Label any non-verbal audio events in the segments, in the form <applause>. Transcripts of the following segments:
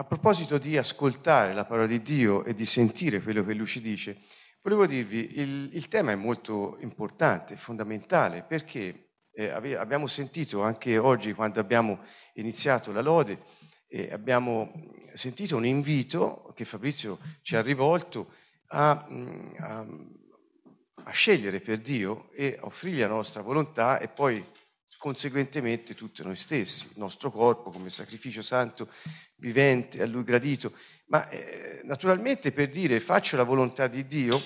a proposito di ascoltare la parola di Dio e di sentire quello che Lui ci dice, volevo dirvi, il, il tema è molto importante, fondamentale, perché eh, abbiamo sentito anche oggi quando abbiamo iniziato la lode, eh, abbiamo sentito un invito che Fabrizio ci ha rivolto a, mm, a, a scegliere per Dio e a offrirgli la nostra volontà e poi conseguentemente tutti noi stessi, il nostro corpo come sacrificio santo, vivente, a lui gradito. Ma eh, naturalmente per dire faccio la volontà di Dio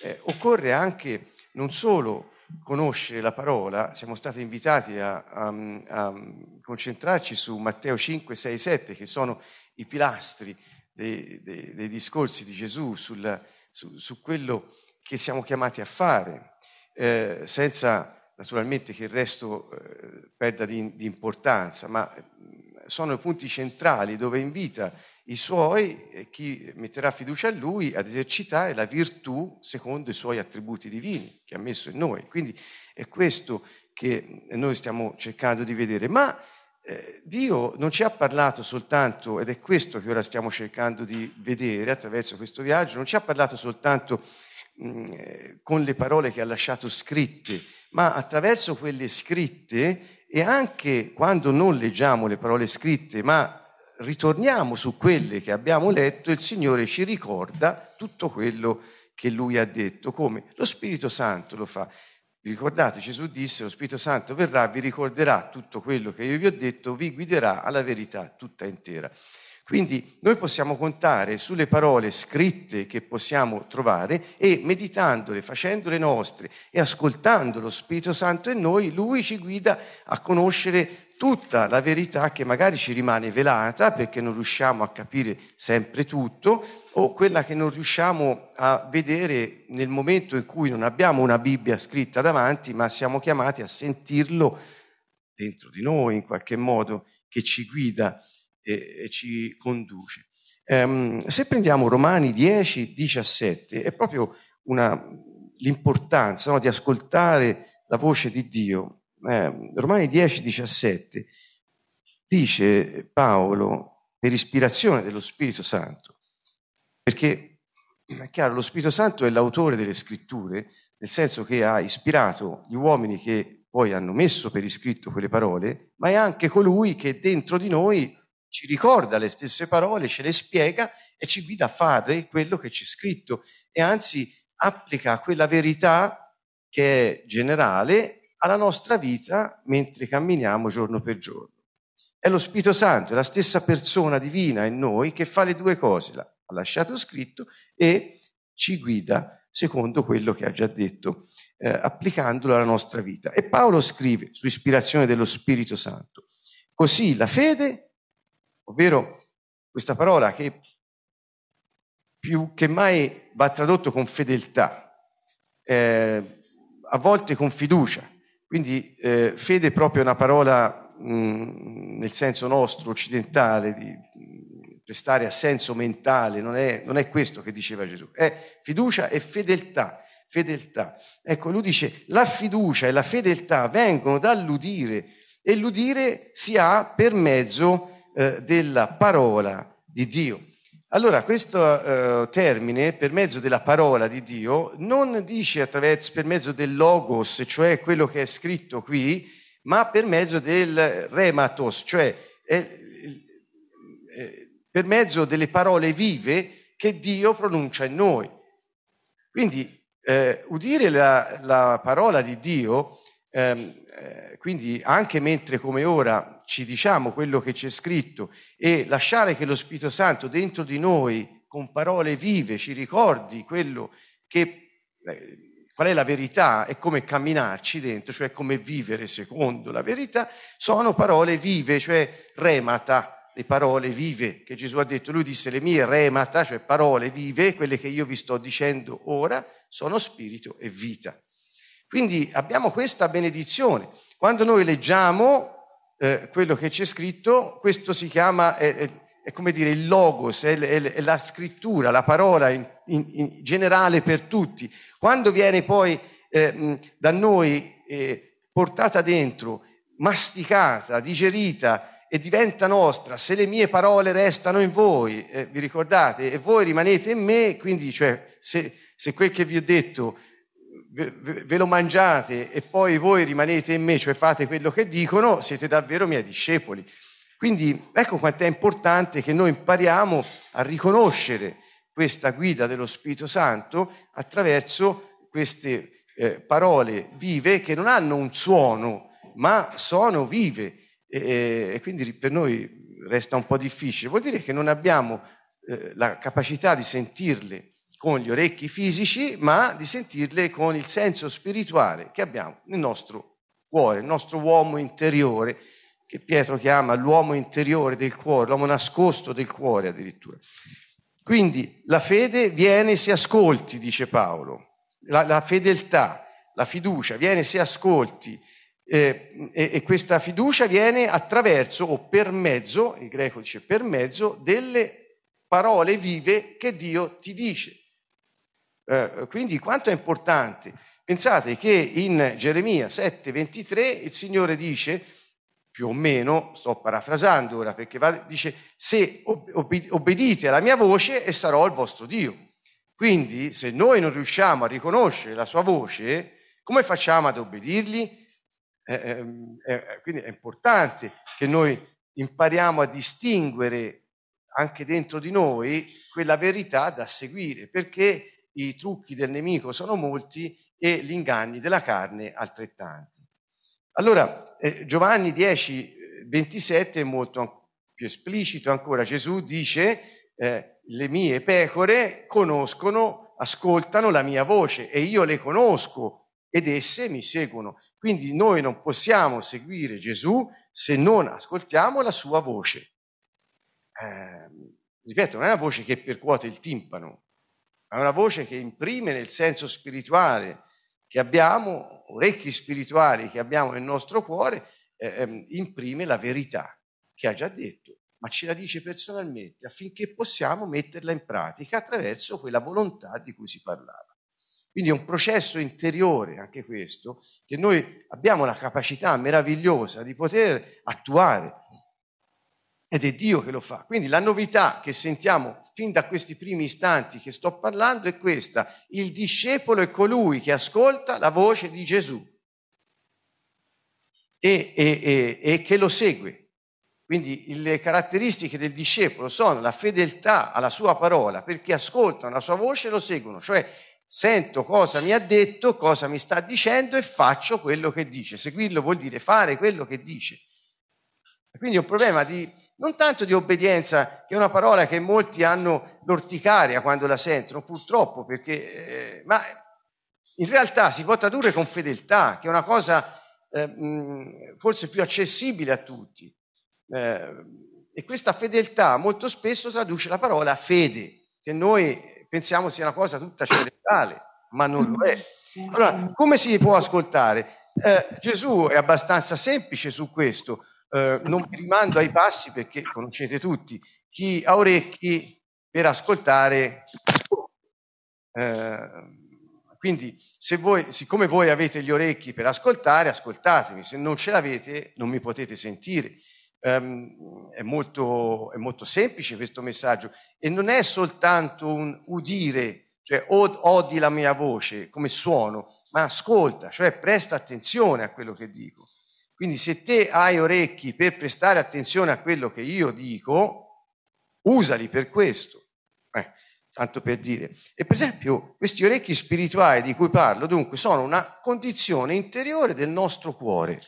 eh, occorre anche non solo conoscere la parola, siamo stati invitati a, a, a, concentrarci su Matteo 5, 6, 7, che sono i pilastri dei, dei, dei discorsi di Gesù sul, su, su, quello che siamo chiamati a fare, eh, senza naturalmente che il resto eh, perda di, di, importanza, ma sono i punti centrali dove invita i suoi e chi metterà fiducia a lui ad esercitare la virtù secondo i suoi attributi divini che ha messo in noi. Quindi è questo che noi stiamo cercando di vedere. Ma eh, Dio non ci ha parlato soltanto, ed è questo che ora stiamo cercando di vedere attraverso questo viaggio, non ci ha parlato soltanto mh, eh, con le parole che ha lasciato scritte, ma attraverso quelle scritte e anche quando non leggiamo le parole scritte, ma ritorniamo su quelle che abbiamo letto, il Signore ci ricorda tutto quello che Lui ha detto, come lo Spirito Santo lo fa. Vi ricordate, Gesù disse, lo Spirito Santo verrà, vi ricorderà tutto quello che io vi ho detto, vi guiderà alla verità tutta intera. Quindi noi possiamo contare sulle parole scritte che possiamo trovare e meditandole, facendole nostre e ascoltando lo Spirito Santo in noi, Lui ci guida a conoscere tutta la verità che magari ci rimane velata perché non riusciamo a capire sempre tutto o quella che non riusciamo a vedere nel momento in cui non abbiamo una Bibbia scritta davanti, ma siamo chiamati a sentirlo dentro di noi in qualche modo che ci guida e, e ci conduce. Um, se prendiamo Romani 10, 17, è proprio una, l'importanza no, di ascoltare la voce di Dio. Eh, Romani 10, 17 dice Paolo per ispirazione dello Spirito Santo, perché è chiaro, lo Spirito Santo è l'autore delle scritture, nel senso che ha ispirato gli uomini che poi hanno messo per iscritto quelle parole, ma è anche colui che dentro di noi ci ricorda le stesse parole, ce le spiega e ci guida a fare quello che c'è scritto e anzi applica quella verità che è generale alla nostra vita mentre camminiamo giorno per giorno. È lo Spirito Santo, è la stessa persona divina in noi che fa le due cose, ha lasciato scritto e ci guida secondo quello che ha già detto, eh, applicandolo alla nostra vita. E Paolo scrive su ispirazione dello Spirito Santo, così la fede ovvero questa parola che più che mai va tradotto con fedeltà, eh, a volte con fiducia. Quindi eh, fede è proprio una parola mh, mm, nel senso nostro, occidentale, di mh, prestare a senso mentale, non è, non è questo che diceva Gesù, è fiducia e fedeltà. Fedeltà. Ecco, lui dice la fiducia e la fedeltà vengono dall'udire e l'udire si ha per mezzo eh, della parola di Dio. Allora, questo eh, termine, per mezzo della parola di Dio, non dice attraverso, per mezzo del logos, cioè quello che è scritto qui, ma per mezzo del rematos, cioè eh, per mezzo delle parole vive che Dio pronuncia in noi. Quindi eh, udire la, la, parola di Dio, ehm, eh, quindi anche mentre come ora ci diciamo quello che c'è scritto e lasciare che lo Spirito Santo dentro di noi con parole vive ci ricordi quello che, eh, qual è la verità e come camminarci dentro, cioè come vivere secondo la verità, sono parole vive, cioè remata, le parole vive che Gesù ha detto. Lui disse le mie remata, cioè parole vive, quelle che io vi sto dicendo ora, sono spirito e vita. Quindi abbiamo questa benedizione. Quando noi leggiamo eh, quello che c'è scritto, questo si chiama, è, è, è come dire, il logos, è, è, la scrittura, la parola in, in, in, generale per tutti. Quando viene poi eh, da noi eh, portata dentro, masticata, digerita e diventa nostra se le mie parole restano in voi, eh, vi ricordate? E voi rimanete in me, quindi cioè, se, se quel che vi ho detto ve, lo mangiate e poi voi rimanete in me, cioè fate quello che dicono, siete davvero miei discepoli. Quindi ecco quanto è importante che noi impariamo a riconoscere questa guida dello Spirito Santo attraverso queste eh, parole vive che non hanno un suono, ma sono vive. E, e, quindi per noi resta un po' difficile. Vuol dire che non abbiamo eh, la capacità di sentirle con gli orecchi fisici, ma di sentirle con il senso spirituale che abbiamo nel nostro cuore, il nostro uomo interiore, che Pietro chiama l'uomo interiore del cuore, l'uomo nascosto del cuore addirittura. Quindi la fede viene se ascolti, dice Paolo, la, la fedeltà, la fiducia viene se ascolti eh, e, e questa fiducia viene attraverso o per mezzo, il greco dice per mezzo, delle parole vive che Dio ti dice. Eh, quindi quanto è importante? Pensate che in Geremia 7:23 il Signore dice, più o meno, sto parafrasando ora perché va, dice, se obbedite alla mia voce e sarò il vostro Dio. Quindi se noi non riusciamo a riconoscere la sua voce, come facciamo ad obbedirgli? Eh, ehm, eh, quindi è importante che noi impariamo a distinguere anche dentro di noi quella verità da seguire, perché i trucchi del nemico sono molti e gli inganni della carne altrettanti. Allora, eh, Giovanni 10, 27 è molto più esplicito ancora. Gesù dice, eh, le mie pecore conoscono, ascoltano la mia voce e io le conosco ed esse mi seguono. Quindi noi non possiamo seguire Gesù se non ascoltiamo la sua voce. Eh, ripeto, non è una voce che percuote il timpano, è una voce che imprime nel senso spirituale che abbiamo, orecchi spirituali che abbiamo nel nostro cuore, eh, ehm, imprime la verità che ha già detto, ma ce la dice personalmente affinché possiamo metterla in pratica attraverso quella volontà di cui si parlava. Quindi è un processo interiore, anche questo, che noi abbiamo la capacità meravigliosa di poter attuare ed è Dio che lo fa. Quindi la novità che sentiamo fin da questi primi istanti che sto parlando è questa. Il discepolo è colui che ascolta la voce di Gesù e, e, e, e che lo segue. Quindi le caratteristiche del discepolo sono la fedeltà alla sua parola, perché ascoltano la sua voce e lo seguono, cioè sento cosa mi ha detto, cosa mi sta dicendo e faccio quello che dice. Seguirlo vuol dire fare quello che dice. Quindi è un problema di, non tanto di obbedienza, che è una parola che molti hanno l'orticaria quando la sentono, purtroppo, perché, eh, ma in realtà si può tradurre con fedeltà, che è una cosa eh, forse più accessibile a tutti. Eh, e questa fedeltà molto spesso traduce la parola fede, che noi pensiamo sia una cosa tutta cerebrale, ma non lo è. Allora, come si può ascoltare? Eh, Gesù è abbastanza semplice su questo eh, non vi rimando ai passi perché conoscete tutti, chi ha orecchi per ascoltare. Eh, quindi, se voi, siccome voi avete gli orecchi per ascoltare, ascoltatemi, se non ce l'avete non mi potete sentire. Um, è, molto, è molto semplice questo messaggio e non è soltanto un udire, cioè odi la mia voce come suono, ma ascolta, cioè presta attenzione a quello che dico. Quindi se te hai orecchi per prestare attenzione a quello che io dico, usali per questo. Eh, tanto per dire. E per esempio questi orecchi spirituali di cui parlo, dunque, sono una condizione interiore del nostro cuore.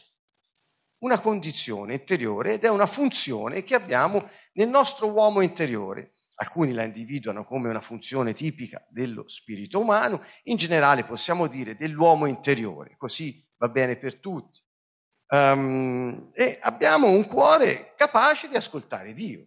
Una condizione interiore ed è una funzione che abbiamo nel nostro uomo interiore. Alcuni la individuano come una funzione tipica dello spirito umano, in generale possiamo dire dell'uomo interiore, così va bene per tutti. Um, e abbiamo un cuore capace di ascoltare Dio.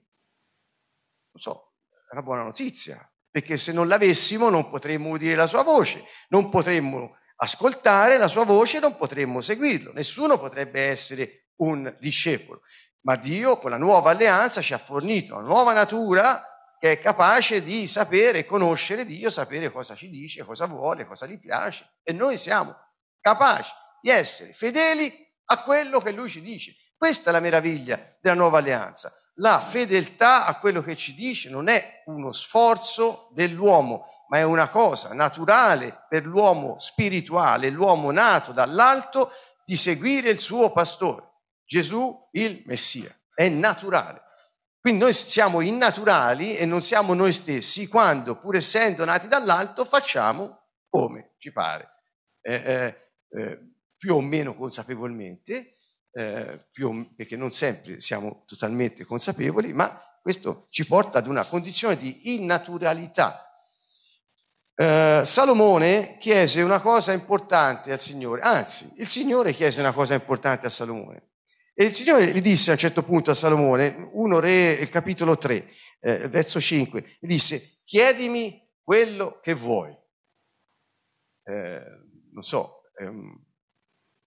Non so, è una buona notizia, perché se non l'avessimo non potremmo udire la sua voce, non potremmo ascoltare la sua voce, non potremmo seguirlo. Nessuno potrebbe essere un discepolo, ma Dio con la nuova alleanza ci ha fornito una nuova natura che è capace di sapere conoscere Dio, sapere cosa ci dice, cosa vuole, cosa gli piace. E noi siamo capaci di essere fedeli a quello che lui ci dice. Questa è la meraviglia della nuova alleanza. La fedeltà a quello che ci dice non è uno sforzo dell'uomo, ma è una cosa naturale per l'uomo spirituale, l'uomo nato dall'alto, di seguire il suo pastore, Gesù il Messia. È naturale. Quindi noi siamo innaturali e non siamo noi stessi quando, pur essendo nati dall'alto, facciamo come ci pare, eh, eh, eh, più o meno consapevolmente, eh, più, perché non sempre siamo totalmente consapevoli, ma questo ci porta ad una condizione di innaturalità. Eh, Salomone chiese una cosa importante al Signore, anzi, il Signore chiese una cosa importante a Salomone. E il Signore gli disse a un certo punto a Salomone, 1 Re, il capitolo 3, eh, verso 5, gli disse, chiedimi quello che vuoi. Eh, non so, ehm,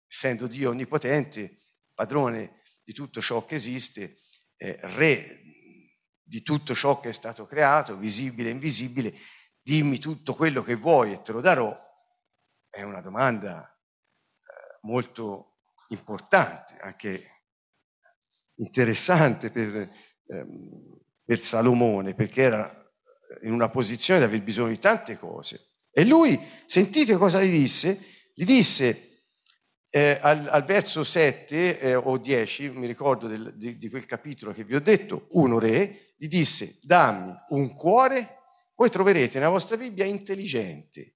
essendo Dio onnipotente, padrone di tutto ciò che esiste, eh, re di tutto ciò che è stato creato, visibile e invisibile, dimmi tutto quello che vuoi e te lo darò, è una domanda eh, molto importante, anche interessante per, ehm, per Salomone, perché era in una posizione di aver bisogno di tante cose. E lui, sentite cosa gli disse? Gli disse eh, al, al, verso 7 eh, o 10, mi ricordo del, di, di, quel capitolo che vi ho detto, uno re, gli disse, dammi un cuore, voi troverete nella vostra Bibbia intelligente,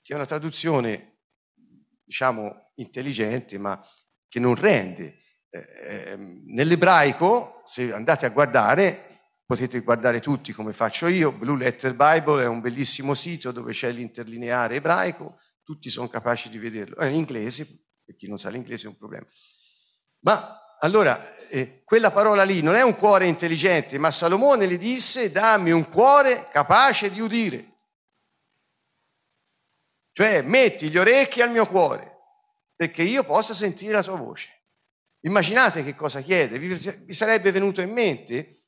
che è una traduzione, diciamo, intelligente, ma che non rende. Eh, nell'ebraico, se andate a guardare, potete guardare tutti come faccio io, Blue Letter Bible è un bellissimo sito dove c'è l'interlineare ebraico, tutti sono capaci di vederlo, è in inglese, per chi non sa l'inglese è un problema. Ma allora, eh, quella parola lì non è un cuore intelligente, ma Salomone gli disse, dammi un cuore capace di udire. Cioè, metti gli orecchi al mio cuore, perché io possa sentire la tua voce. Immaginate che cosa chiede, vi sarebbe venuto in mente?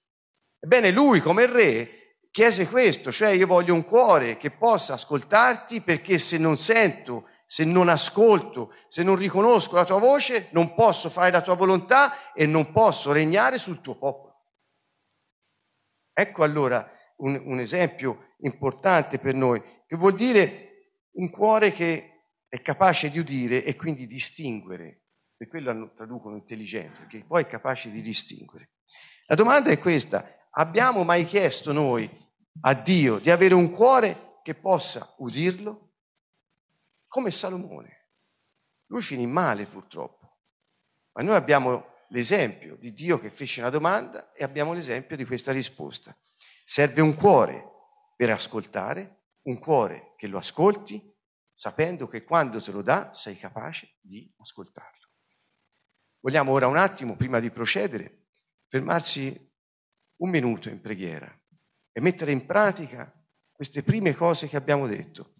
Ebbene, lui come re chiese questo, cioè io voglio un cuore che possa ascoltarti perché se non sento, se non ascolto, se non riconosco la tua voce, non posso fare la tua volontà e non posso regnare sul tuo popolo. Ecco allora un, un esempio importante per noi, che vuol dire un cuore che è capace di udire e quindi distinguere per quello traducono intelligente, perché poi è capace di distinguere. La domanda è questa, abbiamo mai chiesto noi a Dio di avere un cuore che possa udirlo? Come Salomone. Lui finì male purtroppo, ma noi abbiamo l'esempio di Dio che fece una domanda e abbiamo l'esempio di questa risposta. Serve un cuore per ascoltare, un cuore che lo ascolti, sapendo che quando te lo dà sei capace di ascoltarlo. Vogliamo ora un attimo, prima di procedere, fermarsi un minuto in preghiera e mettere in pratica queste prime cose che abbiamo detto.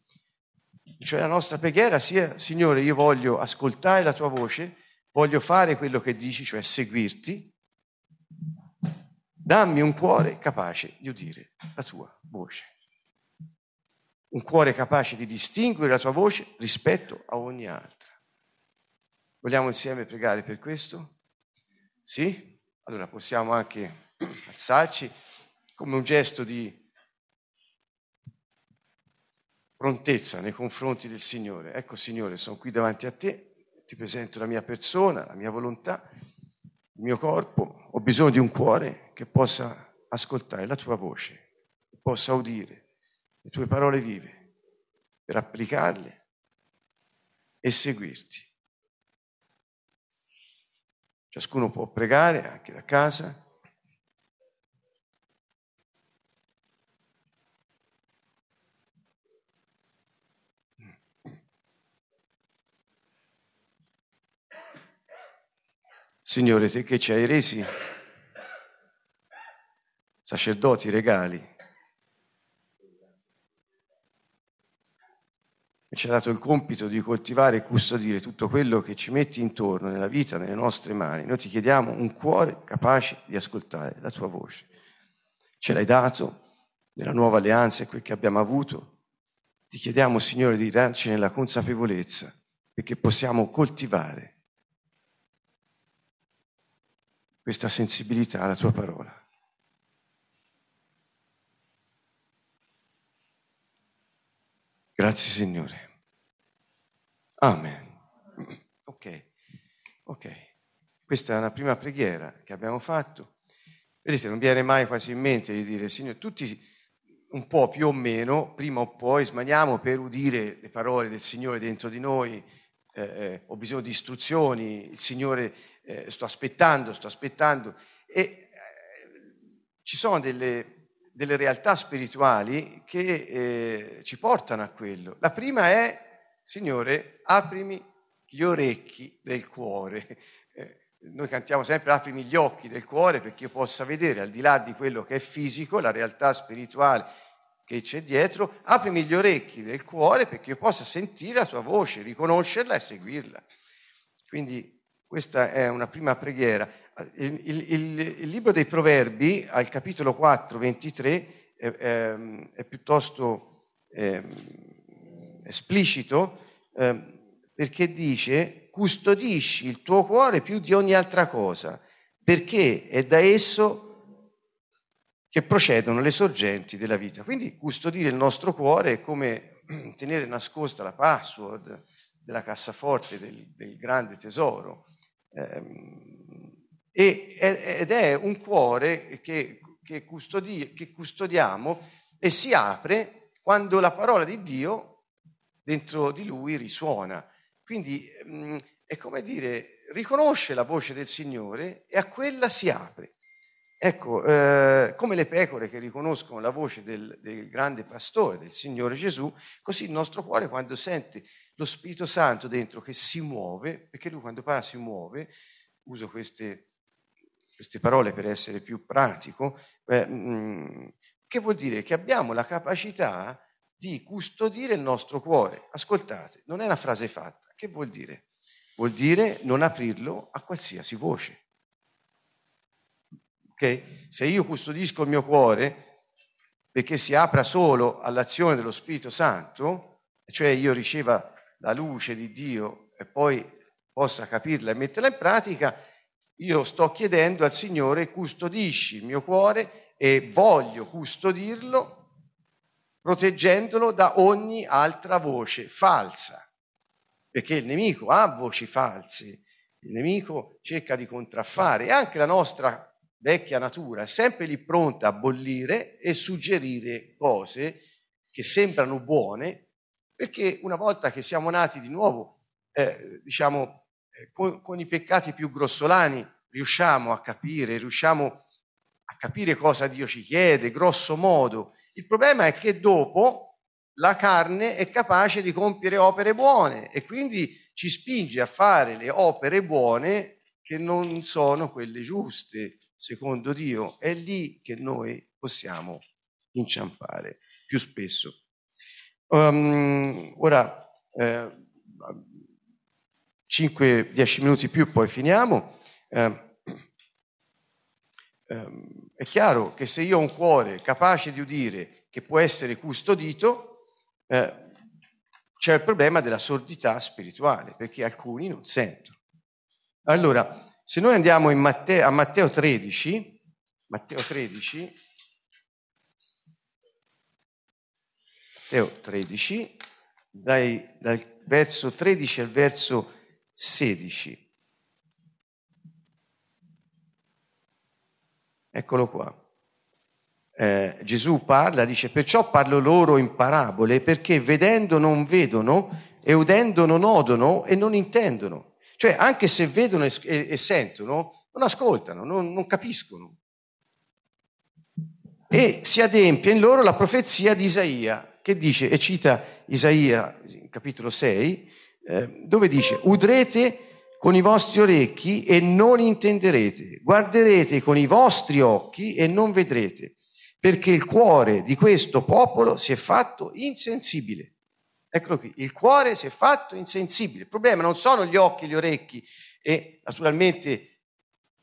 Cioè la nostra preghiera sia, Signore, io voglio ascoltare la tua voce, voglio fare quello che dici, cioè seguirti. Dammi un cuore capace di udire la tua voce. Un cuore capace di distinguere la tua voce rispetto a ogni altra. Vogliamo insieme pregare per questo? Sì? Allora possiamo anche alzarci come un gesto di prontezza nei confronti del Signore. Ecco Signore, sono qui davanti a te, ti presento la mia persona, la mia volontà, il mio corpo, ho bisogno di un cuore che possa ascoltare la tua voce, che possa udire le tue parole vive, per applicarle e seguirti. Ciascuno può pregare anche da casa. Signore, te che ci hai resi sacerdoti regali, e ci ha dato il compito di coltivare e custodire tutto quello che ci metti intorno nella vita, nelle nostre mani. Noi ti chiediamo un cuore capace di ascoltare la tua voce. Ce l'hai dato nella nuova alleanza e quel che abbiamo avuto. Ti chiediamo, Signore, di darci nella consapevolezza perché possiamo coltivare questa sensibilità alla tua parola. Grazie Signore. Amen. Ok, ok. Questa è una prima preghiera che abbiamo fatto. Vedete, non viene mai quasi in mente di dire, Signore, tutti un po' più o meno, prima o poi, smaniamo per udire le parole del Signore dentro di noi, eh, eh, ho bisogno di istruzioni, il Signore eh, sto aspettando, sto aspettando. E eh, ci sono delle, delle, realtà spirituali che eh, ci portano a quello. La prima è, Signore, aprimi gli orecchi del cuore. Eh, noi cantiamo sempre aprimi gli occhi del cuore perché io possa vedere al di là di quello che è fisico, la realtà spirituale che c'è dietro, aprimi gli orecchi del cuore perché io possa sentire la tua voce, riconoscerla e seguirla. Quindi questa è una prima preghiera. Il, il, il, libro dei Proverbi, al capitolo 4, 23, è, è, è piuttosto è, esplicito eh, perché dice custodisci il tuo cuore più di ogni altra cosa, perché è da esso che procedono le sorgenti della vita. Quindi custodire il nostro cuore è come <clears throat> tenere nascosta la password della cassaforte del, del grande tesoro. Ehm, ed è un cuore che, che, custodi, che custodiamo e si apre quando la parola di Dio dentro di lui risuona. Quindi mm, è come dire, riconosce la voce del Signore e a quella si apre. Ecco, eh, come le pecore che riconoscono la voce del, del, grande pastore, del Signore Gesù, così il nostro cuore quando sente lo Spirito Santo dentro che si muove, perché lui quando parla si muove, uso queste, queste parole per essere più pratico, eh, mh, che vuol dire che abbiamo la capacità di custodire il nostro cuore. Ascoltate, non è una frase fatta, che vuol dire? Vuol dire non aprirlo a qualsiasi voce. Okay? Se io custodisco il mio cuore perché si apra solo all'azione dello Spirito Santo, cioè io riceva la luce di Dio e poi possa capirla e metterla in pratica, io sto chiedendo al Signore custodisci il mio cuore e voglio custodirlo proteggendolo da ogni altra voce falsa, perché il nemico ha voci false, il nemico cerca di contraffare. E anche la nostra vecchia natura è sempre lì pronta a bollire e suggerire cose che sembrano buone, perché una volta che siamo nati di nuovo, eh, diciamo, eh, con, con, i peccati più grossolani, riusciamo a capire, riusciamo a capire cosa Dio ci chiede, grosso modo. Il problema è che dopo la carne è capace di compiere opere buone e quindi ci spinge a fare le opere buone che non sono quelle giuste secondo Dio, è lì che noi possiamo inciampare più spesso. Um, ora, eh, 5-10 minuti più, poi finiamo. Eh, eh, è chiaro che se io ho un cuore capace di udire che può essere custodito, eh, c'è il problema della sordità spirituale, perché alcuni non sentono. Allora, se noi andiamo Matteo, a Matteo 13, Matteo 13, Matteo 13, dai, dal verso 13 al verso 16. Eccolo qua. Eh, Gesù parla, dice, perciò parlo loro in parabole perché vedendo non vedono e udendo non odono e non intendono. Cioè, anche se vedono e, e, sentono, non ascoltano, non, non, capiscono. E si adempie in loro la profezia di Isaia, che dice, e cita Isaia, capitolo 6, eh, dove dice, udrete con i vostri orecchi e non intenderete, guarderete con i vostri occhi e non vedrete, perché il cuore di questo popolo si è fatto insensibile. Eccolo qui, il cuore si è fatto insensibile. Il problema non sono gli occhi e gli orecchi e naturalmente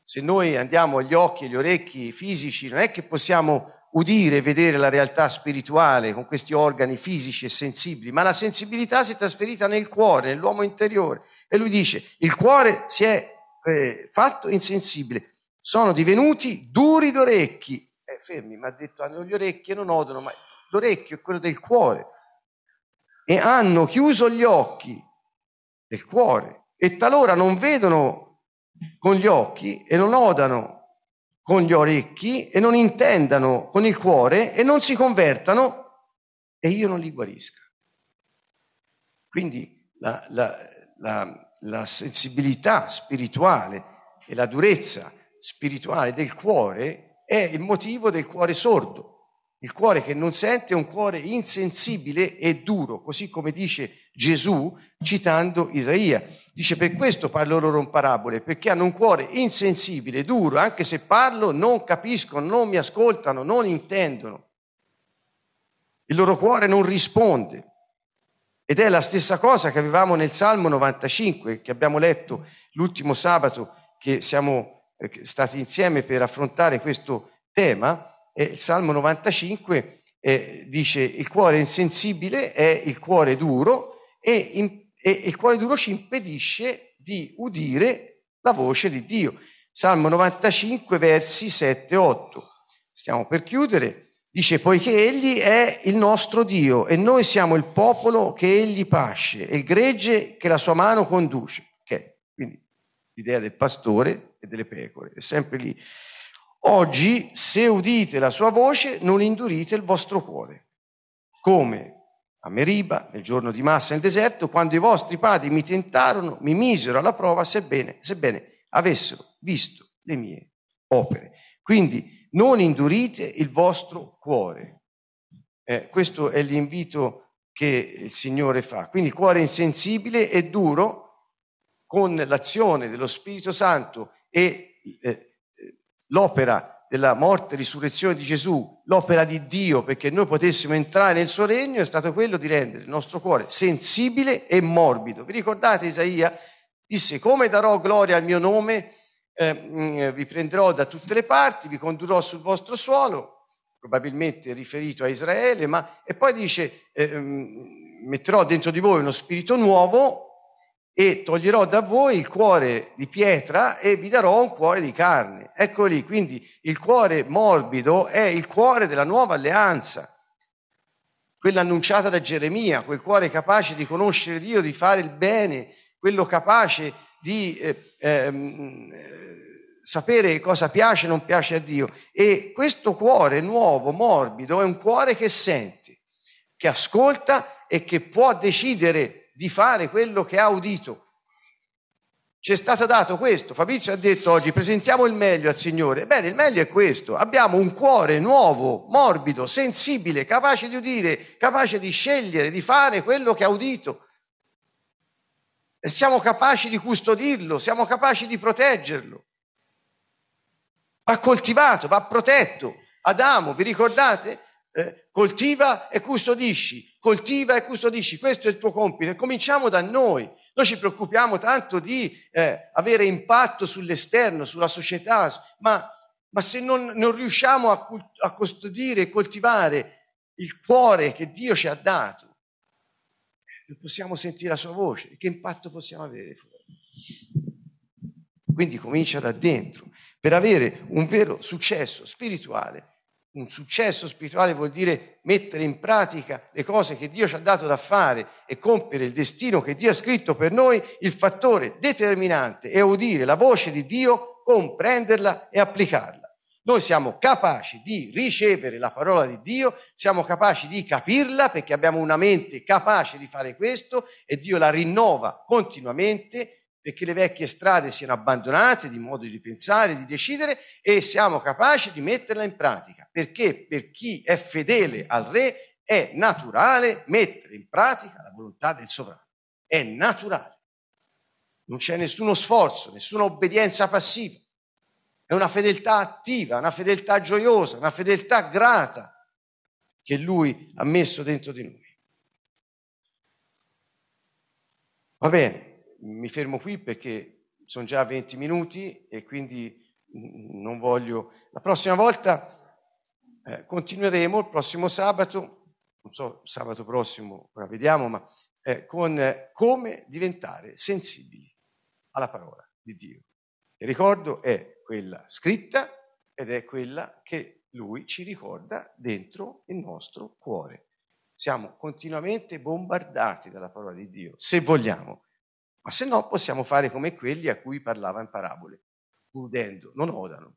se noi andiamo agli occhi e agli orecchi fisici non è che possiamo udire e vedere la realtà spirituale con questi organi fisici e sensibili, ma la sensibilità si è trasferita nel cuore, nell'uomo interiore. E lui dice, il cuore si è eh, fatto insensibile. sono divenuti duri d'orecchi. Eh, fermi, mi ha detto hanno gli orecchi e non odono, ma l'orecchio è quello del cuore. E hanno chiuso gli occhi del cuore e talora non vedono con gli occhi e non odano con gli orecchi e non intendano con il cuore e non si convertano e io non li guarisca. Quindi la, la, la, la sensibilità spirituale e la durezza spirituale del cuore è il motivo del cuore sordo. Il cuore che non sente è un cuore insensibile e duro, così come dice Gesù citando Isaia. Dice per questo parlo loro in parabole, perché hanno un cuore insensibile, duro, anche se parlo non capiscono, non mi ascoltano, non intendono. Il loro cuore non risponde. Ed è la stessa cosa che avevamo nel Salmo 95, che abbiamo letto l'ultimo sabato che siamo eh, stati insieme per affrontare questo tema. Il Salmo 95 eh, dice il cuore insensibile è il cuore duro e, in, e il cuore duro ci impedisce di udire la voce di Dio. Salmo 95 versi 7 e 8. Stiamo per chiudere. Dice, poiché Egli è il nostro Dio e noi siamo il popolo che Egli pasce e il gregge che la sua mano conduce. Okay. Quindi l'idea del pastore e delle pecore è sempre lì. Oggi, se udite la sua voce, non indurite il vostro cuore. Come a Meriba, nel giorno di massa nel deserto, quando i vostri padri mi tentarono, mi misero alla prova, sebbene, sebbene avessero visto le mie opere. Quindi non indurite il vostro cuore. Eh, questo è l'invito che il Signore fa. Quindi il cuore insensibile e duro con l'azione dello Spirito Santo e eh, l'opera della morte e risurrezione di Gesù, l'opera di Dio perché noi potessimo entrare nel suo regno è stato quello di rendere il nostro cuore sensibile e morbido. Vi ricordate Isaia? Disse come darò gloria al mio nome eh, vi prenderò da tutte le parti, vi condurrò sul vostro suolo, probabilmente riferito a Israele, ma e poi dice eh, metterò dentro di voi uno spirito nuovo e toglierò da voi il cuore di pietra e vi darò un cuore di carne. Ecco lì, quindi il cuore morbido è il cuore della nuova alleanza, quella annunciata da Geremia, quel cuore capace di conoscere Dio, di fare il bene, quello capace di eh, eh, sapere cosa piace e non piace a Dio. E questo cuore nuovo, morbido, è un cuore che sente, che ascolta e che può decidere di fare quello che ha udito. Ci è stato dato questo. Fabrizio ha detto oggi presentiamo il meglio al Signore. Bene, il meglio è questo. Abbiamo un cuore nuovo, morbido, sensibile, capace di udire, capace di scegliere, di fare quello che ha udito. E siamo capaci di custodirlo, siamo capaci di proteggerlo va coltivato, va protetto. Adamo, vi ricordate? Eh, coltiva e custodisci, coltiva e custodisci, questo è il tuo compito e cominciamo da noi. Noi ci preoccupiamo tanto di eh, avere impatto sull'esterno, sulla società, ma, ma se non, non riusciamo a, a custodire e coltivare il cuore che Dio ci ha dato, non possiamo sentire la sua voce, che impatto possiamo avere fuori? Quindi comincia da dentro per avere un vero successo spirituale. Un successo spirituale vuol dire mettere in pratica le cose che Dio ci ha dato da fare e compiere il destino che Dio ha scritto per noi. Il fattore determinante è udire la voce di Dio, comprenderla e applicarla. Noi siamo capaci di ricevere la parola di Dio, siamo capaci di capirla perché abbiamo una mente capace di fare questo e Dio la rinnova continuamente perché le vecchie strade siano abbandonate di modo di pensare, di decidere e siamo capaci di metterla in pratica, perché per chi è fedele al Re è naturale mettere in pratica la volontà del sovrano. È naturale. Non c'è nessuno sforzo, nessuna obbedienza passiva. È una fedeltà attiva, una fedeltà gioiosa, una fedeltà grata che Lui ha messo dentro di noi. Va bene mi fermo qui perché sono già 20 minuti e quindi non voglio... La prossima volta eh, continueremo il prossimo sabato, non so, sabato prossimo, ora vediamo, ma eh, con eh, come diventare sensibili alla parola di Dio. Il ricordo è quella scritta ed è quella che lui ci ricorda dentro il nostro cuore. Siamo continuamente bombardati dalla parola di Dio, se vogliamo, ma se no possiamo fare come quelli a cui parlava in parabole. Udendo non odano,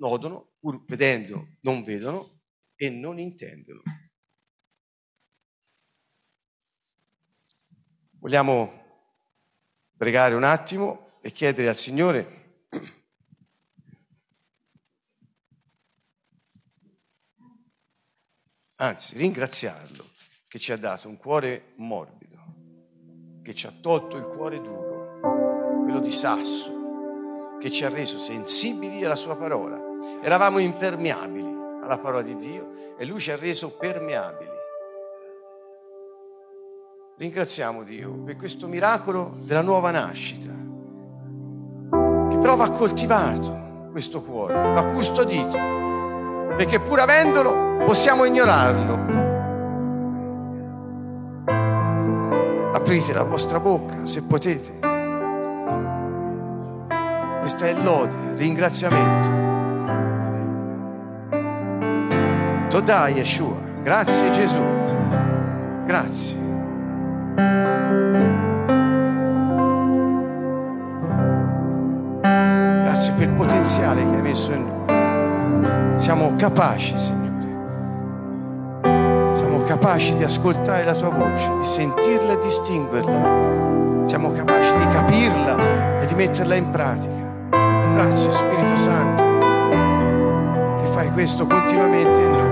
odono, pur vedendo non vedono e non intendono. Vogliamo pregare un attimo e chiedere al Signore <clears throat> anzi ringraziarlo che ci ha dato un cuore morbido, che ci ha tolto il cuore duro, quello di sasso, che ci ha reso sensibili alla sua parola. Eravamo impermeabili alla parola di Dio e lui ci ha reso permeabili. Ringraziamo Dio per questo miracolo della nuova nascita, che però va coltivato questo cuore, va custodito, perché pur avendolo possiamo ignorarlo. Aprite la vostra bocca se potete. Questa è lode, ringraziamento. Todai Yeshua, grazie Gesù, grazie. Grazie per il potenziale che hai messo in noi. Siamo capaci, Signore. Capaci di ascoltare la tua voce, di sentirla e distinguerla. Siamo capaci di capirla e di metterla in pratica. Grazie Spirito Santo che fai questo continuamente in noi.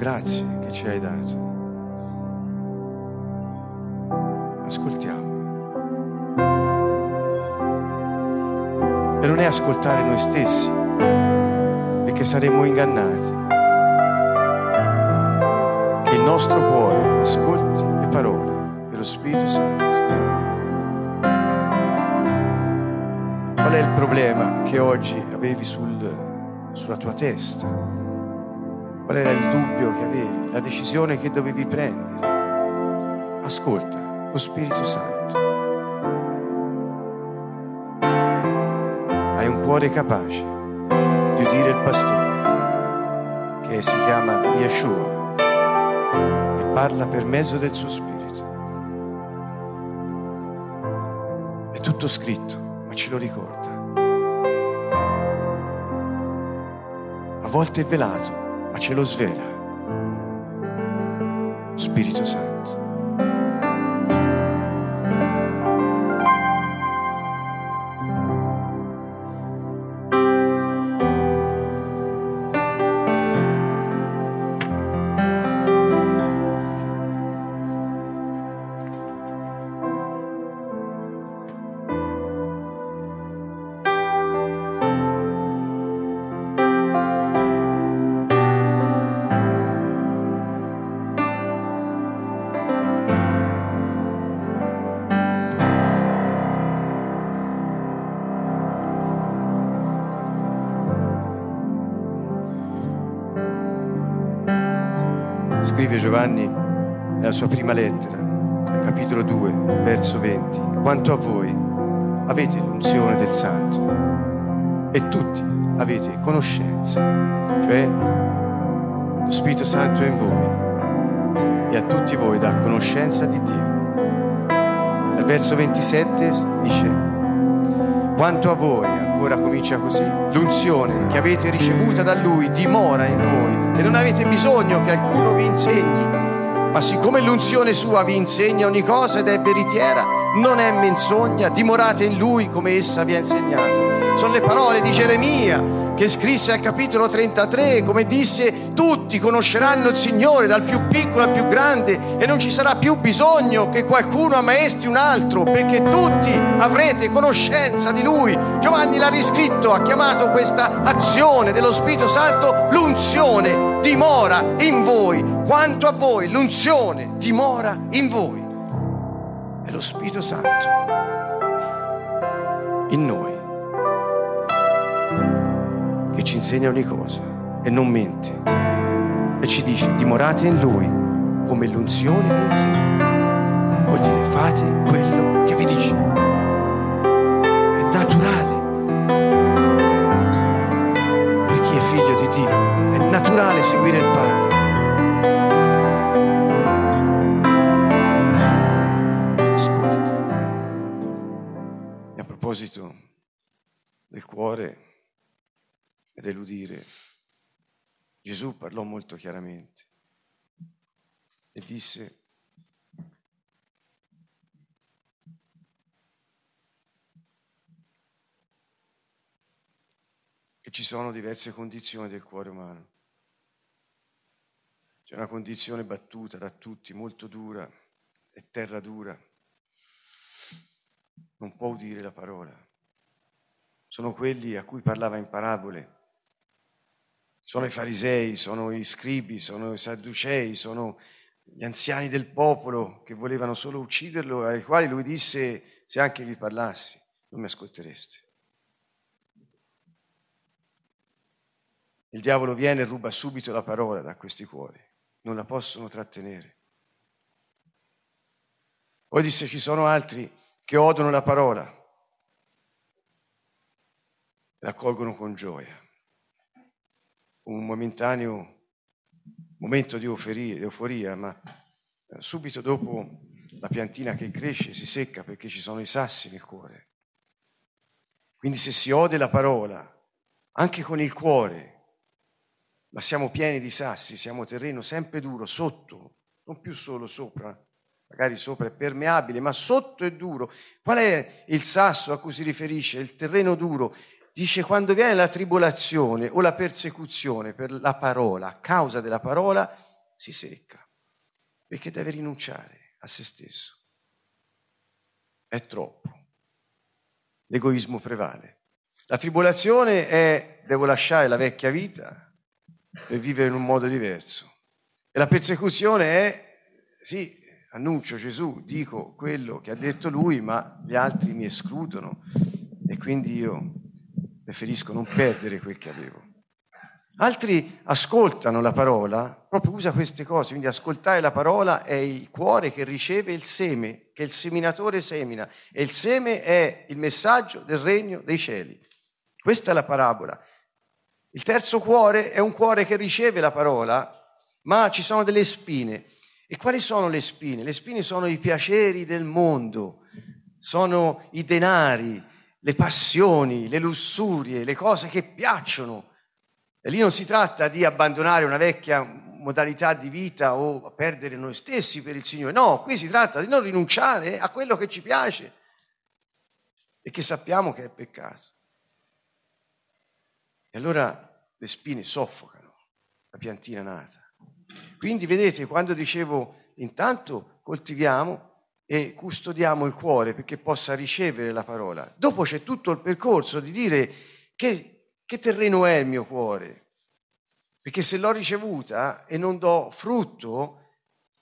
Grazie che ci hai dato. Ascoltiamo. E non è ascoltare noi stessi, perché saremmo ingannati. Che il nostro cuore ascolti le parole dello Spirito Santo. Qual è il problema che oggi avevi sul, sulla tua testa? Qual era il dubbio che avevi, la decisione che dovevi prendere? Ascolta lo Spirito Santo. Hai un cuore capace di udire il pastore che si chiama Yeshua e parla per mezzo del suo Spirito. È tutto scritto, ma ce lo ricorda. A volte è velato, ce lo svela. Spirito Santo. Giovanni nella sua prima lettera, al capitolo 2, verso 20. Quanto a voi avete l'unzione del Santo e tutti avete conoscenza, cioè lo Spirito Santo è in voi e a tutti voi dà conoscenza di Dio. Nel verso 27 dice, quanto a voi, ancora comincia così, l'unzione che avete ricevuta da Lui dimora in voi e non avete bisogno che alcuno vi insegni, ma siccome l'unzione sua vi insegna ogni cosa ed è veritiera, non è menzogna, dimorate in Lui come essa vi ha insegnato. Sono le parole di Geremia che scrisse al capitolo 33, come disse, tutti conosceranno il Signore, dal più piccolo al più grande, e non ci sarà più bisogno che qualcuno ammaestri un altro, perché tutti avrete conoscenza di Lui. Giovanni l'ha riscritto, ha chiamato questa azione dello Spirito Santo l'unzione dimora in voi. Quanto a voi l'unzione dimora in voi. È lo Spirito Santo in noi che ci insegna ogni cosa e non mente. E ci dice, dimorate in Lui come l'unzione vi insegna. Vuol dire, fate quello che vi dice. È naturale. Per chi è figlio di Dio, è naturale seguire il Padre. Ascolta. E a proposito del cuore, ed eludire. Gesù parlò molto chiaramente e disse, ci sono diverse condizioni del cuore umano. C'è una condizione battuta da tutti, molto dura, è terra dura, non può udire la parola. Sono quelli a cui parlava in parabole, sono i farisei, sono i scribi, sono i sadducei, sono gli anziani del popolo che volevano solo ucciderlo, ai quali lui disse, se anche vi parlassi, non mi ascoltereste. Il diavolo viene e ruba subito la parola da questi cuori, non la possono trattenere. Poi disse ci sono altri che odono la parola, la accolgono con gioia un momentaneo momento di euforia, di euforia, ma eh, subito dopo la piantina che cresce si secca perché ci sono i sassi nel cuore. Quindi se si ode la parola, anche con il cuore, ma siamo pieni di sassi, siamo terreno sempre duro, sotto, non più solo sopra, magari sopra è permeabile, ma sotto è duro. Qual è il sasso a cui si riferisce? Il terreno duro dice quando viene la tribolazione o la persecuzione per la parola, a causa della parola, si secca, perché deve rinunciare a se stesso. È troppo. L'egoismo prevale. La tribolazione è devo lasciare la vecchia vita per vivere in un modo diverso. E la persecuzione è sì, annuncio Gesù, dico quello che ha detto lui, ma gli altri mi escludono e quindi io preferisco non perdere quel che avevo. Altri ascoltano la parola, proprio usa queste cose, quindi ascoltare la parola è il cuore che riceve il seme, che il seminatore semina, e il seme è il messaggio del regno dei cieli. Questa è la parabola. Il terzo cuore è un cuore che riceve la parola, ma ci sono delle spine. E quali sono le spine? Le spine sono i piaceri del mondo, sono i denari, le passioni, le lussurie, le cose che piacciono. E lì non si tratta di abbandonare una vecchia modalità di vita o perdere noi stessi per il Signore. No, qui si tratta di non rinunciare a quello che ci piace e che sappiamo che è peccato. E allora le spine soffocano la piantina nata. Quindi vedete, quando dicevo intanto coltiviamo e custodiamo il cuore perché possa ricevere la parola. Dopo c'è tutto il percorso di dire che, che terreno è il mio cuore. Perché se l'ho ricevuta e non do frutto,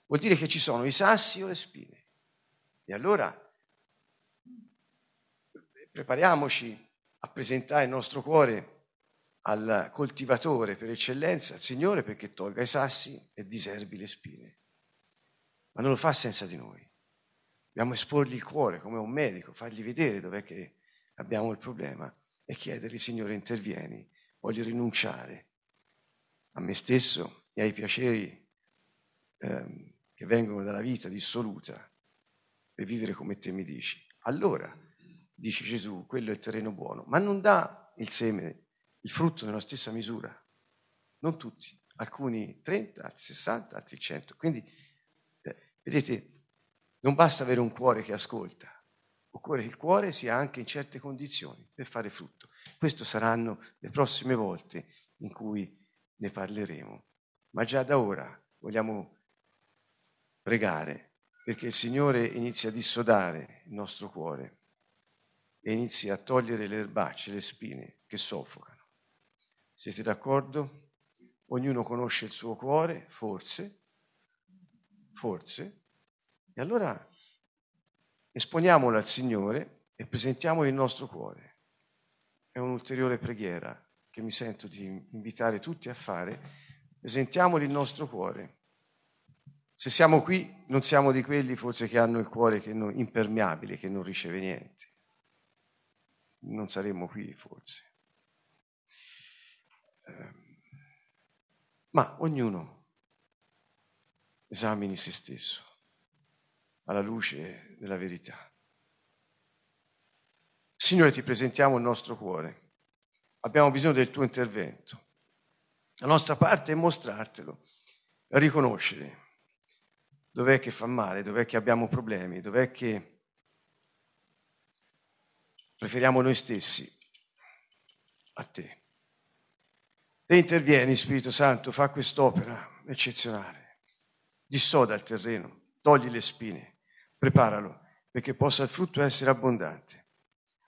vuol dire che ci sono i sassi o le spine. E allora prepariamoci a presentare il nostro cuore al coltivatore per eccellenza, al Signore, perché tolga i sassi e diserbi le spine. Ma non lo fa senza di noi. Dobbiamo esporgli il cuore come un medico, fargli vedere dov'è che abbiamo il problema e chiedergli, Signore, intervieni, voglio rinunciare a me stesso e ai piaceri ehm, che vengono dalla vita dissoluta per vivere come te mi dici. Allora, dice Gesù, quello è il terreno buono, ma non dà il seme, il frutto nella stessa misura. Non tutti, alcuni 30, altri 60, altri 100. Quindi, eh, vedete, non basta avere un cuore che ascolta, occorre che il cuore sia anche in certe condizioni per fare frutto. Questo saranno le prossime volte in cui ne parleremo. Ma già da ora vogliamo pregare perché il Signore inizi a dissodare il nostro cuore e inizi a togliere le erbacce, le spine che soffocano. Siete d'accordo? Ognuno conosce il suo cuore, forse, forse, e allora esponiamolo al Signore e presentiamo il nostro cuore. È un'ulteriore preghiera che mi sento di invitare tutti a fare. Presentiamoli il nostro cuore. Se siamo qui, non siamo di quelli forse che hanno il cuore che non, impermeabile, che non riceve niente. Non saremmo qui forse. Eh, ma ognuno esamini se stesso alla luce della verità. Signore, ti presentiamo il nostro cuore. Abbiamo bisogno del tuo intervento. La nostra parte è mostrartelo, riconoscere dov'è che fa male, dov'è che abbiamo problemi, dov'è che preferiamo noi stessi a te. E intervieni, Spirito Santo, fa quest'opera eccezionale. Dissoda il terreno, togli le spine, preparalo perché possa il frutto essere abbondante.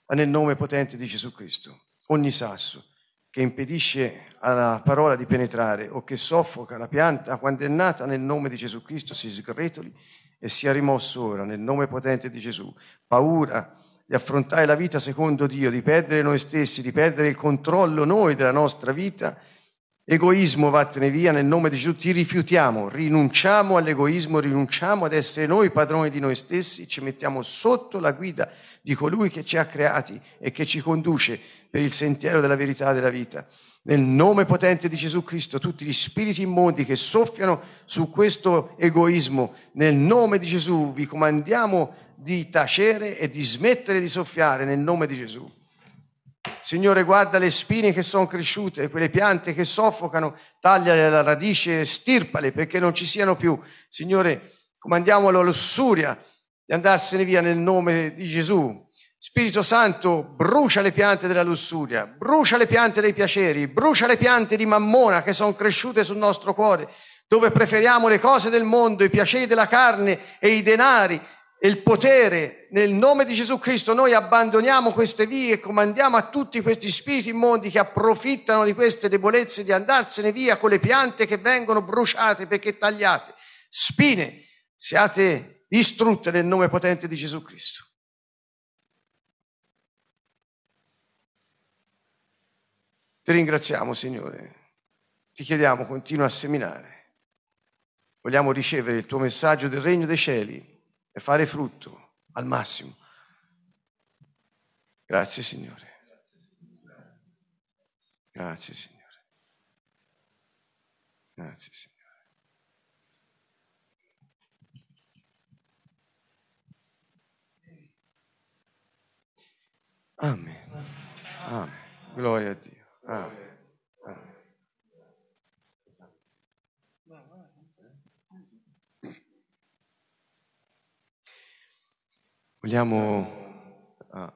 Ma nel nome potente di Gesù Cristo, ogni sasso che impedisce alla parola di penetrare o che soffoca la pianta quando è nata nel nome di Gesù Cristo si sgretoli e sia rimosso ora nel nome potente di Gesù. Paura di affrontare la vita secondo Dio, di perdere noi stessi, di perdere il controllo noi della nostra vita. Egoismo vattene via nel nome di Gesù, ti rifiutiamo, rinunciamo all'egoismo, rinunciamo ad essere noi padroni di noi stessi, ci mettiamo sotto la guida di colui che ci ha creati e che ci conduce per il sentiero della verità della vita. Nel nome potente di Gesù Cristo, tutti gli spiriti immondi che soffiano su questo egoismo, nel nome di Gesù vi comandiamo di tacere e di smettere di soffiare nel nome di Gesù. Signore, guarda le spine che sono cresciute, quelle piante che soffocano, tagliale la radice, stirpale perché non ci siano più. Signore, comandiamo alla lussuria di andarsene via nel nome di Gesù. Spirito Santo, brucia le piante della lussuria, brucia le piante dei piaceri, brucia le piante di mammona che sono cresciute sul nostro cuore, dove preferiamo le cose del mondo, i piaceri della carne e i denari e il potere nel nome di Gesù Cristo, noi abbandoniamo queste vie e comandiamo a tutti questi spiriti immondi che approfittano di queste debolezze di andarsene via con le piante che vengono bruciate perché tagliate. Spine, siate distrutte nel nome potente di Gesù Cristo. Ti ringraziamo, Signore. Ti chiediamo, continua a seminare. Vogliamo ricevere il tuo messaggio del regno dei cieli e fare frutto al massimo. Grazie Signore. Grazie Signore. Grazie Signore. Amen. Amen. Gloria a Dio. Amen. Vogliamo... Ah.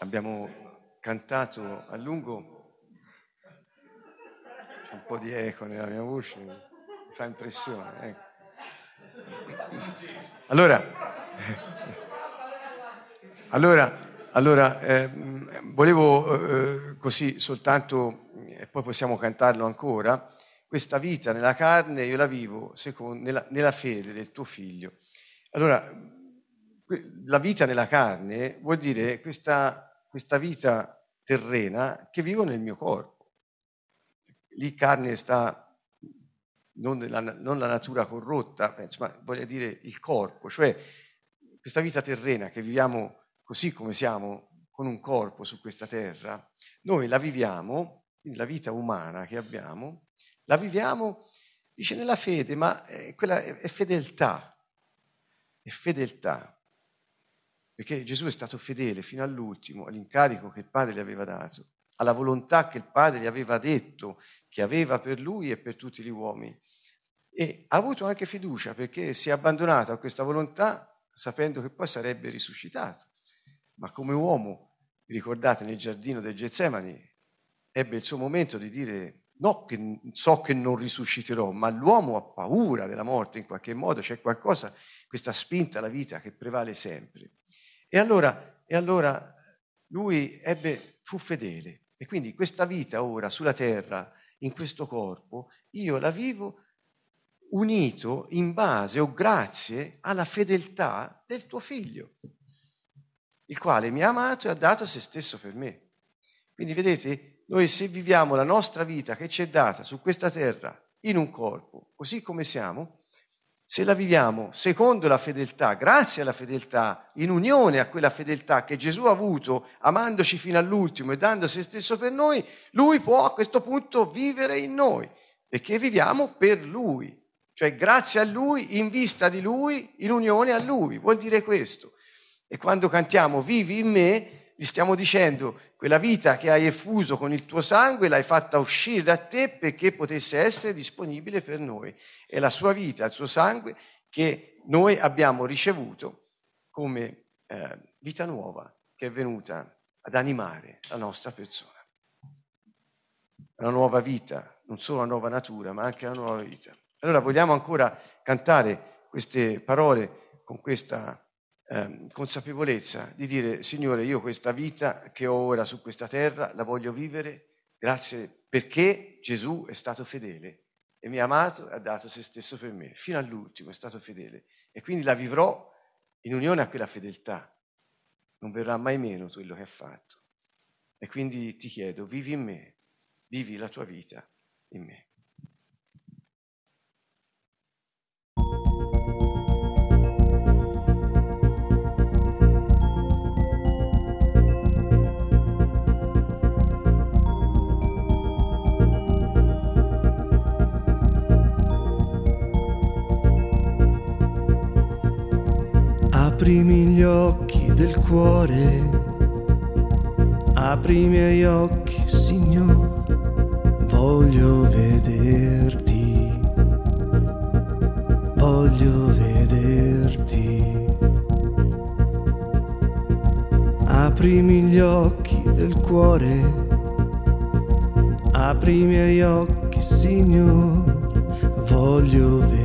Abbiamo cantato a lungo, c'è un po' di eco nella mia voce, mi fa impressione. Ecco. Allora, allora, allora eh, volevo eh, così soltanto, e poi possiamo cantarlo ancora, questa vita nella carne io la vivo secondo, nella, nella fede del tuo figlio. Allora, la vita nella carne vuol dire questa, questa vita terrena che vivo nel mio corpo. Lì carne sta non, nella, non la natura corrotta, ma voglio dire il corpo, cioè questa vita terrena che viviamo così come siamo, con un corpo su questa terra, noi la viviamo la vita umana che abbiamo, la viviamo, dice, nella fede, ma è, quella è, è fedeltà, è fedeltà. Perché Gesù è stato fedele fino all'ultimo all'incarico che il Padre gli aveva dato, alla volontà che il Padre gli aveva detto che aveva per lui e per tutti gli uomini. E ha avuto anche fiducia perché si è abbandonato a questa volontà sapendo che poi sarebbe risuscitato. Ma come uomo, ricordate, nel giardino del Getsemani ebbe il suo momento di dire no, che so che non risusciterò, ma l'uomo ha paura della morte in qualche modo, c'è qualcosa, questa spinta alla vita che prevale sempre. E allora, e allora lui ebbe, fu fedele. E quindi questa vita ora sulla terra, in questo corpo, io la vivo unito in base o grazie alla fedeltà del tuo figlio, il quale mi ha amato e ha dato se stesso per me. Quindi vedete, noi se viviamo la nostra vita che ci è data su questa terra in un corpo, così come siamo, se la viviamo secondo la fedeltà, grazie alla fedeltà, in unione a quella fedeltà che Gesù ha avuto, amandoci fino all'ultimo e dando se stesso per noi, lui può a questo punto vivere in noi, perché viviamo per lui, cioè grazie a lui, in vista di lui, in unione a lui, vuol dire questo. E quando cantiamo vivi in me, gli stiamo dicendo quella vita che hai effuso con il tuo sangue l'hai fatta uscire da te perché potesse essere disponibile per noi. È la sua vita, il suo sangue che noi abbiamo ricevuto come eh, vita nuova che è venuta ad animare la nostra persona. Una nuova vita, non solo una nuova natura, ma anche una nuova vita. Allora vogliamo ancora cantare queste parole con questa eh, consapevolezza di dire, Signore, io questa vita che ho ora su questa terra la voglio vivere grazie perché Gesù è stato fedele e mi ha amato e ha dato se stesso per me, fino all'ultimo è stato fedele e quindi la vivrò in unione a quella fedeltà. Non verrà mai meno quello che ha fatto. E quindi ti chiedo, vivi in me, vivi la tua vita in me. Aprimi gli occhi del cuore, apri i miei occhi, Signore, voglio vederti, voglio vederti. Aprimi gli occhi del cuore, apri i miei occhi, Signore, voglio vederti